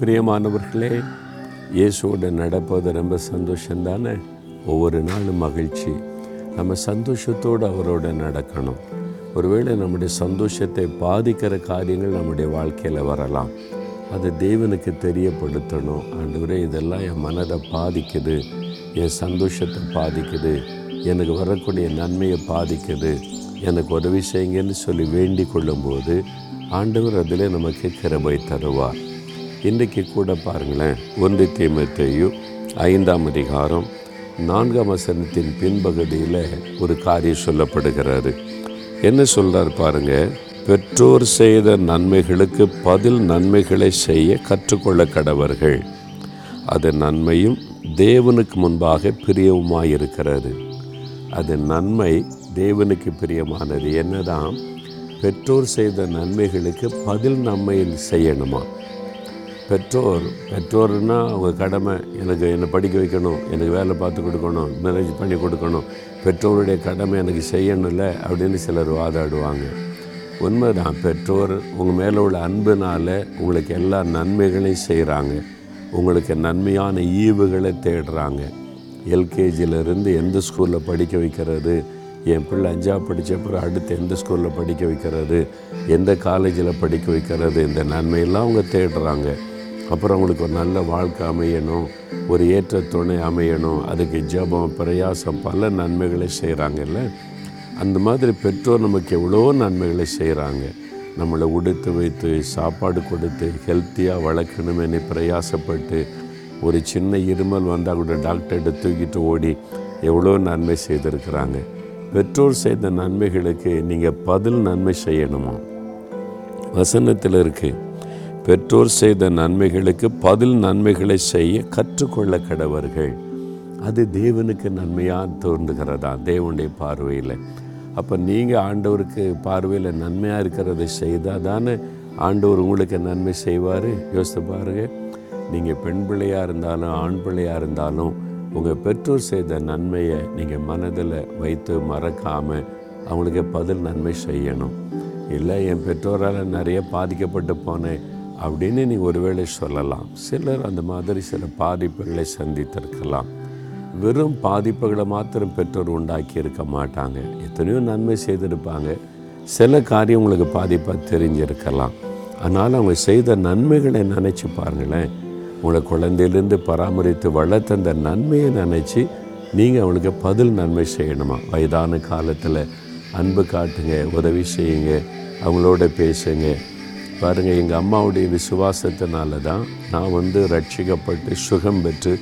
பிரியமானவர்களே இயேசுவோட நடப்பது ரொம்ப சந்தோஷந்தானே ஒவ்வொரு நாளும் மகிழ்ச்சி. நம்ம சந்தோஷத்தோடு அவரோட நடக்கணும். ஒருவேளை நம்முடைய சந்தோஷத்தை பாதிக்கிற காரியங்கள் நம்முடைய வாழ்க்கையில் வரலாம். அது தேவனுக்கு தெரியப்படுத்தணும். ஆண்டவரே இதெல்லாம் என் மனதை பாதிக்குது. என் சந்தோஷத்தை பாதிக்குது. எனக்கு வரக்கூடிய நன்மையை பாதிக்குது. எனக்கு உதவி செய்யுங்கன்னு சொல்லி வேண்டிக் கொள்ளும்போது ஆண்டவர் அதில் நமக்கு கிருபை தருவார். இன்றைக்கு கூட பாருங்களேன் ஒன்று தீமத்தையும் ஐந்தாம் அதிகாரம் நான்காம் வசனத்தின் பின்பகுதியில் ஒரு காரியம் சொல்லப்படுகிறாரு என்ன சொல்கிறார் பாருங்க பெற்றோர் செய்த நன்மைகளுக்கு பதில் நன்மைகளை செய்ய கற்றுக்கொள்ள கடவர்கள். அது நன்மையும் தேவனுக்கு முன்பாக பிரியவுமாக இருக்கிறது அது நன்மை தேவனுக்கு பிரியமானது என்னதான் பெற்றோர் செய்த நன்மைகளுக்கு பதில் நன்மை செய்யணுமா? பெற்றோர் பெற்றோர்னா அவங்க கடமை எனக்கு என்னை படிக்க வைக்கணும் எனக்கு வேலை பார்த்து கொடுக்கணும் மேரேஜ் பண்ணி கொடுக்கணும் பெற்றோருடைய கடமை எனக்கு செய்யணும்ல அப்படின்னு சிலர் வாதாடுவாங்க. உண்மைதான் பெற்றோர் உங்கள் மேலே உள்ள அன்புனால் உங்களுக்கு எல்லா நன்மைகளையும் செய்கிறாங்க உங்களுக்கு நன்மையான ஈவுகளை தேடுறாங்க. எல்கேஜியிலேருந்து எந்த ஸ்கூலில் படிக்க வைக்கிறது என் பிள்ளை அஞ்சாவது படித்த பிறகு அடுத்து எந்த ஸ்கூலில் படிக்க வைக்கிறது எந்த காலேஜில் படிக்க வைக்கிறது இந்த நன்மையெல்லாம் அவங்க தேடுறாங்க. அப்புறம் அவங்களுக்கு ஒரு நல்ல வாழ்க்கை அமையணும் ஒரு ஏற்ற துணை அமையணும். அதுக்கு ஜபம் பிரயாசம் பல நன்மைகளை செய்கிறாங்கல்ல அந்த மாதிரி பெற்றோர் நமக்கு எவ்வளோ நன்மைகளை செய்கிறாங்க நம்மளை உடுத்து வைத்து சாப்பாடு கொடுத்து ஹெல்த்தியாக வளர்க்கணுமே பிரயாசப்பட்டு ஒரு சின்ன இருமல் வந்தால் கூட டாக்டர்கிட்ட தூக்கிட்டு ஓடி எவ்வளோ நன்மை செய்திருக்கிறாங்க. பெற்றோர் செய்த நன்மைகளுக்கு நீங்கள் பதில் நன்மை செய்யணுமா? வசனத்தில் இருக்குது பெற்றோர் செய்த நன்மைகளுக்கு பதில் நன்மைகளை செய்ய கற்றுக்கொள்ள கடவர்கள். அது தேவனுக்கு நன்மையாக தோன்றுகிறதா? தேவனுடைய பார்வையில். அப்போ நீங்கள் ஆண்டவருக்கு பார்வையில் நன்மையாக இருக்கிறத செய்தால் தானே ஆண்டவர் உங்களுக்கு நன்மை செய்வார்? யோசித்து பாருங்கள் நீங்கள் பெண் பிள்ளையாக இருந்தாலும் ஆண் பிள்ளையாக இருந்தாலும் உங்கள் பெற்றோர் செய்த நன்மையை நீங்கள் மனதில் வைத்து மறக்காமல் அவங்களுக்கு பதில் நன்மை செய்யணும். இல்லை என் பெற்றோரால் நிறைய பாதிக்கப்பட்டு போனேன். அப்படின்னு நீ ஒருவேளை சொல்லலாம். சிலர் அந்த மாதிரி சில பாதிப்புகளை சந்தித்திருக்கலாம். வெறும் பாதிப்புகளை மாத்திரம் பெற்றோர் உண்டாக்கி இருக்க மாட்டாங்க. எத்தனையோ நன்மை செய்திருப்பாங்க. சில காரியம் உங்களுக்கு பாதிப்பாக தெரிஞ்சிருக்கலாம். அதனால் அவங்க செய்த நன்மைகளை நினச்சி பாருங்களேன். உங்களை குழந்தையிலேருந்து பராமரித்து வளர்த்த அந்த நன்மையை நினச்சி நீங்கள் அவங்களுக்கு பதில் நன்மை செய்யணுமா? வயதான காலத்தில் அன்பு காட்டுங்க உதவி செய்யுங்க அவங்களோட பேசுங்க. பாருங்கள் எங்கள் அம்மாவுடைய விசுவாசத்தினால தான் நான் வந்து ரட்சிக்கப்பட்டு சுகம் பெற்று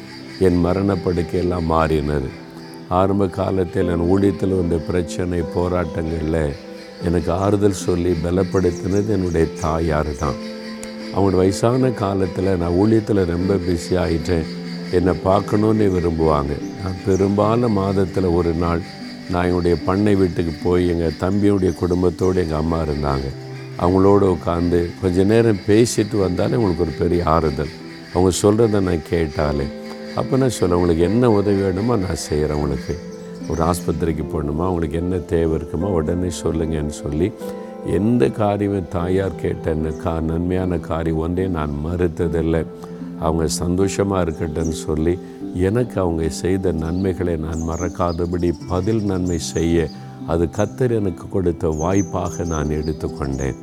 என் மரணப்படுக்கையெல்லாம் மாறினது. ஆரம்ப காலத்தில் என் ஊழியத்தில் வந்த பிரச்சனை போராட்டங்களில் எனக்கு ஆறுதல் சொல்லி பலப்படுத்தினது என்னுடைய தாயார் தான் அவங்களோட வயசான காலத்தில் நான் ஊழியத்தில் ரொம்ப பிஸி ஆகிட்டேன் என்னை பார்க்கணுன்னு விரும்புவாங்க. நான் பெரும்பாலும் மாதத்தில் ஒரு நாள் நான் என்னுடைய பண்ணை வீட்டுக்கு போய் எங்கள் தம்பியுடைய குடும்பத்தோடு எங்கள் அம்மா இருந்தாங்க. அவங்களோட உட்காந்து கொஞ்ச நேரம் பேசிட்டு வந்தாலே உங்களுக்கு ஒரு பெரிய ஆறுதல். அவங்க சொல்கிறத நான் கேட்டாலே அப்போ நான் சொல்ல உங்களுக்கு என்ன உதவி வேணுமோ நான் செய்கிறேன் உங்களுக்கு. ஒரு ஆஸ்பத்திரிக்கு போகணுமா? உங்களுக்கு என்ன தேவை இருக்குமோ உடனே சொல்லுங்கன்னு சொல்லி எந்த காரியமே தாயார் கேட்ட கா நன்மையான காரியம் ஒன்றே நான் மறுத்ததில்லை. அவங்க சந்தோஷமாக இருக்கட்டும்னு சொல்லி எனக்கு அவங்க செய்த நன்மைகளை நான் மறக்காதபடி பதில் நன்மை செய்ய அது கத்தர் எனக்கு கொடுத்த வாய்ப்பாக நான் எடுத்துக்கொண்டேன்.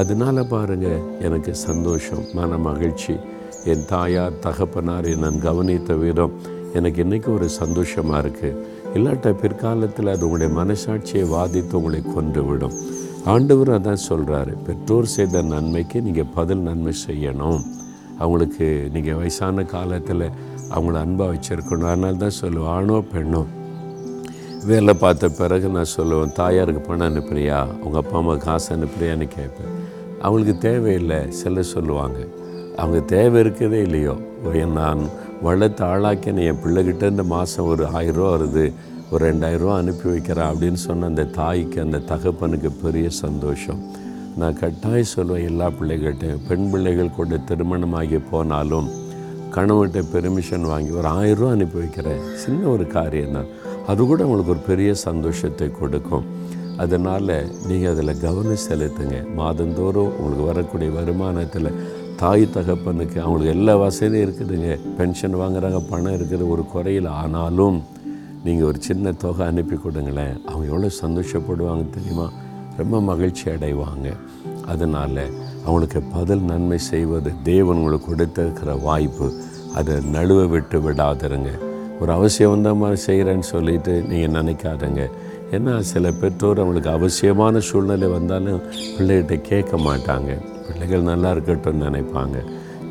அதனால் பாருங்கள் எனக்கு சந்தோஷம் மன மகிழ்ச்சி. என் தாயார் தகப்பனார் நான் கவனித்த விதம் எனக்கு இன்றைக்கி ஒரு சந்தோஷமாக இருக்குது இல்லாட்ட பிற்காலத்தில் அது உங்களுடைய மனசாட்சியை வாதித்து உங்களை கொண்டு விடும் ஆண்டவர் அதான் சொல்கிறாரு பெற்றோர் செய்த நன்மைக்கு நீங்கள் பதில் நன்மை செய்யணும். அவங்களுக்கு நீங்கள் வயசான காலத்தில் அவங்கள அன்பாக வச்சுருக்கணும். அதனால தான் சொல்லுவேன் ஆணோ பெண்ணோ? வேலை பார்த்த பிறகு நான் சொல்லுவேன் தாயாருக்கு பணம் அனுப்புறியா? உங்கள் அப்பா அம்மா காசு அனுப்புறியான்னு கேட்பேன். அவங்களுக்கு தேவையில்லை சில சொல்லுவாங்க. அவங்க தேவை இருக்கதே இல்லையோ? என் நான் வளர்த்து ஆளாக்கின என் பிள்ளைகிட்ட இந்த மாதம் ஒரு ஆயிரரூவா வருது ஒரு ரெண்டாயிரரூவா அனுப்பி வைக்கிறேன் அப்படின்னு சொன்ன அந்த தாய்க்கு அந்த தகப்பனுக்கு பெரிய சந்தோஷம். நான் கட்டாயம் சொல்லுவேன் எல்லா பிள்ளைகள்கிட்டையும் பெண் பிள்ளைகள் கூட திருமணமாகி போனாலும் கணவன்கிட்ட பெர்மிஷன் வாங்கி ஒரு ஆயிரரூவா அனுப்பி வைக்கிறேன் சின்ன ஒரு காரியம் தான் அது கூட உங்களுக்கு ஒரு பெரிய சந்தோஷத்தை கொடுக்கும். அதனால் நீங்கள் அதில் கவனம் செலுத்துங்க. மாதந்தோறும் உங்களுக்கு வரக்கூடிய வருமானத்தில் தாய் தகப்பனுக்கு அவங்களுக்கு எல்லா வசதியும் இருக்குதுங்க. பென்ஷன் வாங்குறாங்க பணம் இருக்குது ஒரு குறையில் ஆனாலும் நீங்கள் ஒரு சின்ன தொகை அனுப்பி கொடுங்களேன். அவங்க எவ்வளோ சந்தோஷப்படுவாங்க தெரியுமா? ரொம்ப மகிழ்ச்சி அடைவாங்க. அதனால் அவங்களுக்கு பதில் நன்மை செய்வது தேவன் உங்களுக்கு கொடுத்திருக்கிற வாய்ப்பு. அதை நழுவ விட்டு விடாதிருங்க. ஒரு அவசியம் வந்த மாதிரி செய்கிறேன்னு சொல்லிட்டு நீங்கள் நினைக்காதங்க. ஏன்னா சில பெற்றோர் அவங்களுக்கு அவசியமான சூழ்நிலை வந்தாலும் பிள்ளைகிட்ட கேட்க மாட்டாங்க. பிள்ளைகள் நல்லா இருக்கட்டும்னு நினைப்பாங்க.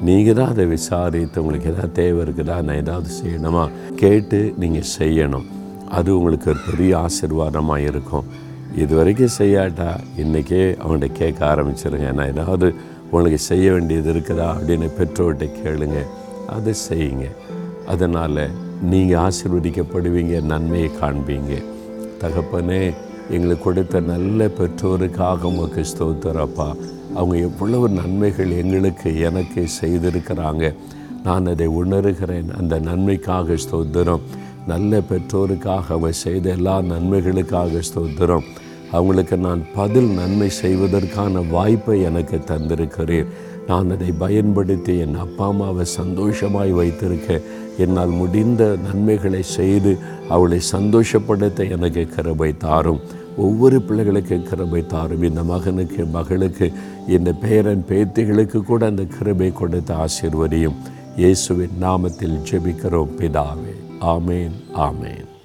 நீங்கள் தான் அதை விசாரித்து உங்களுக்கு எதாவது தேவை இருக்குதா நான் ஏதாவது செய்யணுமா? கேட்டு நீங்கள் செய்யணும். அது உங்களுக்கு ஒரு பெரிய ஆசீர்வாதமாக இருக்கும் இது வரைக்கும் செய்யாட்டா? இன்றைக்கே அவன்கிட்ட கேட்க ஆரம்பிச்சிருங்க. நான் ஏதாவது உங்களுக்கு செய்ய வேண்டியது இருக்குதா அப்படின்னு பெற்றோர்கிட்ட கேளுங்க. அதை செய்யுங்க. அதனால் நீங்கள் ஆசீர்வதிக்கப்படுவீங்க நன்மையை காண்பீங்க. தகப்பனே எங்களுக்கு கொடுத்த நல்ல பெற்றோருக்காக உமக்கு ஸ்தோத்திரப்பா அவங்க எவ்வளவு நன்மைகள் எங்களுக்கு எனக்கு செய்திருக்கிறாங்க. நான் அதை உணர்கிறேன். அந்த நன்மைக்காக ஸ்தோத்திரம். நல்ல பெற்றோருக்காக அவங்க செய்த எல்லா நன்மைகளுக்காக ஸ்தோத்திரம். அவங்களுக்கு நான் பதில் நன்மை செய்வதற்கான வாய்ப்பை எனக்கு தந்திருக்கிறேன் நான் அதை பயன்படுத்தி என் அப்பா அம்மாவை சந்தோஷமாய் வைத்திருக்க என்னால் முடிந்த நன்மைகளை செய்து அவளை சந்தோஷப்படுத்த எனக்கு கருபை தாரும். ஒவ்வொரு பிள்ளைகளுக்கு கிருபை தாரும். இந்த மகனுக்கு மகளுக்கு இந்த பேரன் பேத்திகளுக்கு கூட அந்த கிருபை கொடுத்த ஆசிர்வதியும். இயேசுவின் நாமத்தில் ஜெபிக்கிறோம் பிதாவே. ஆமேன் ஆமேன்.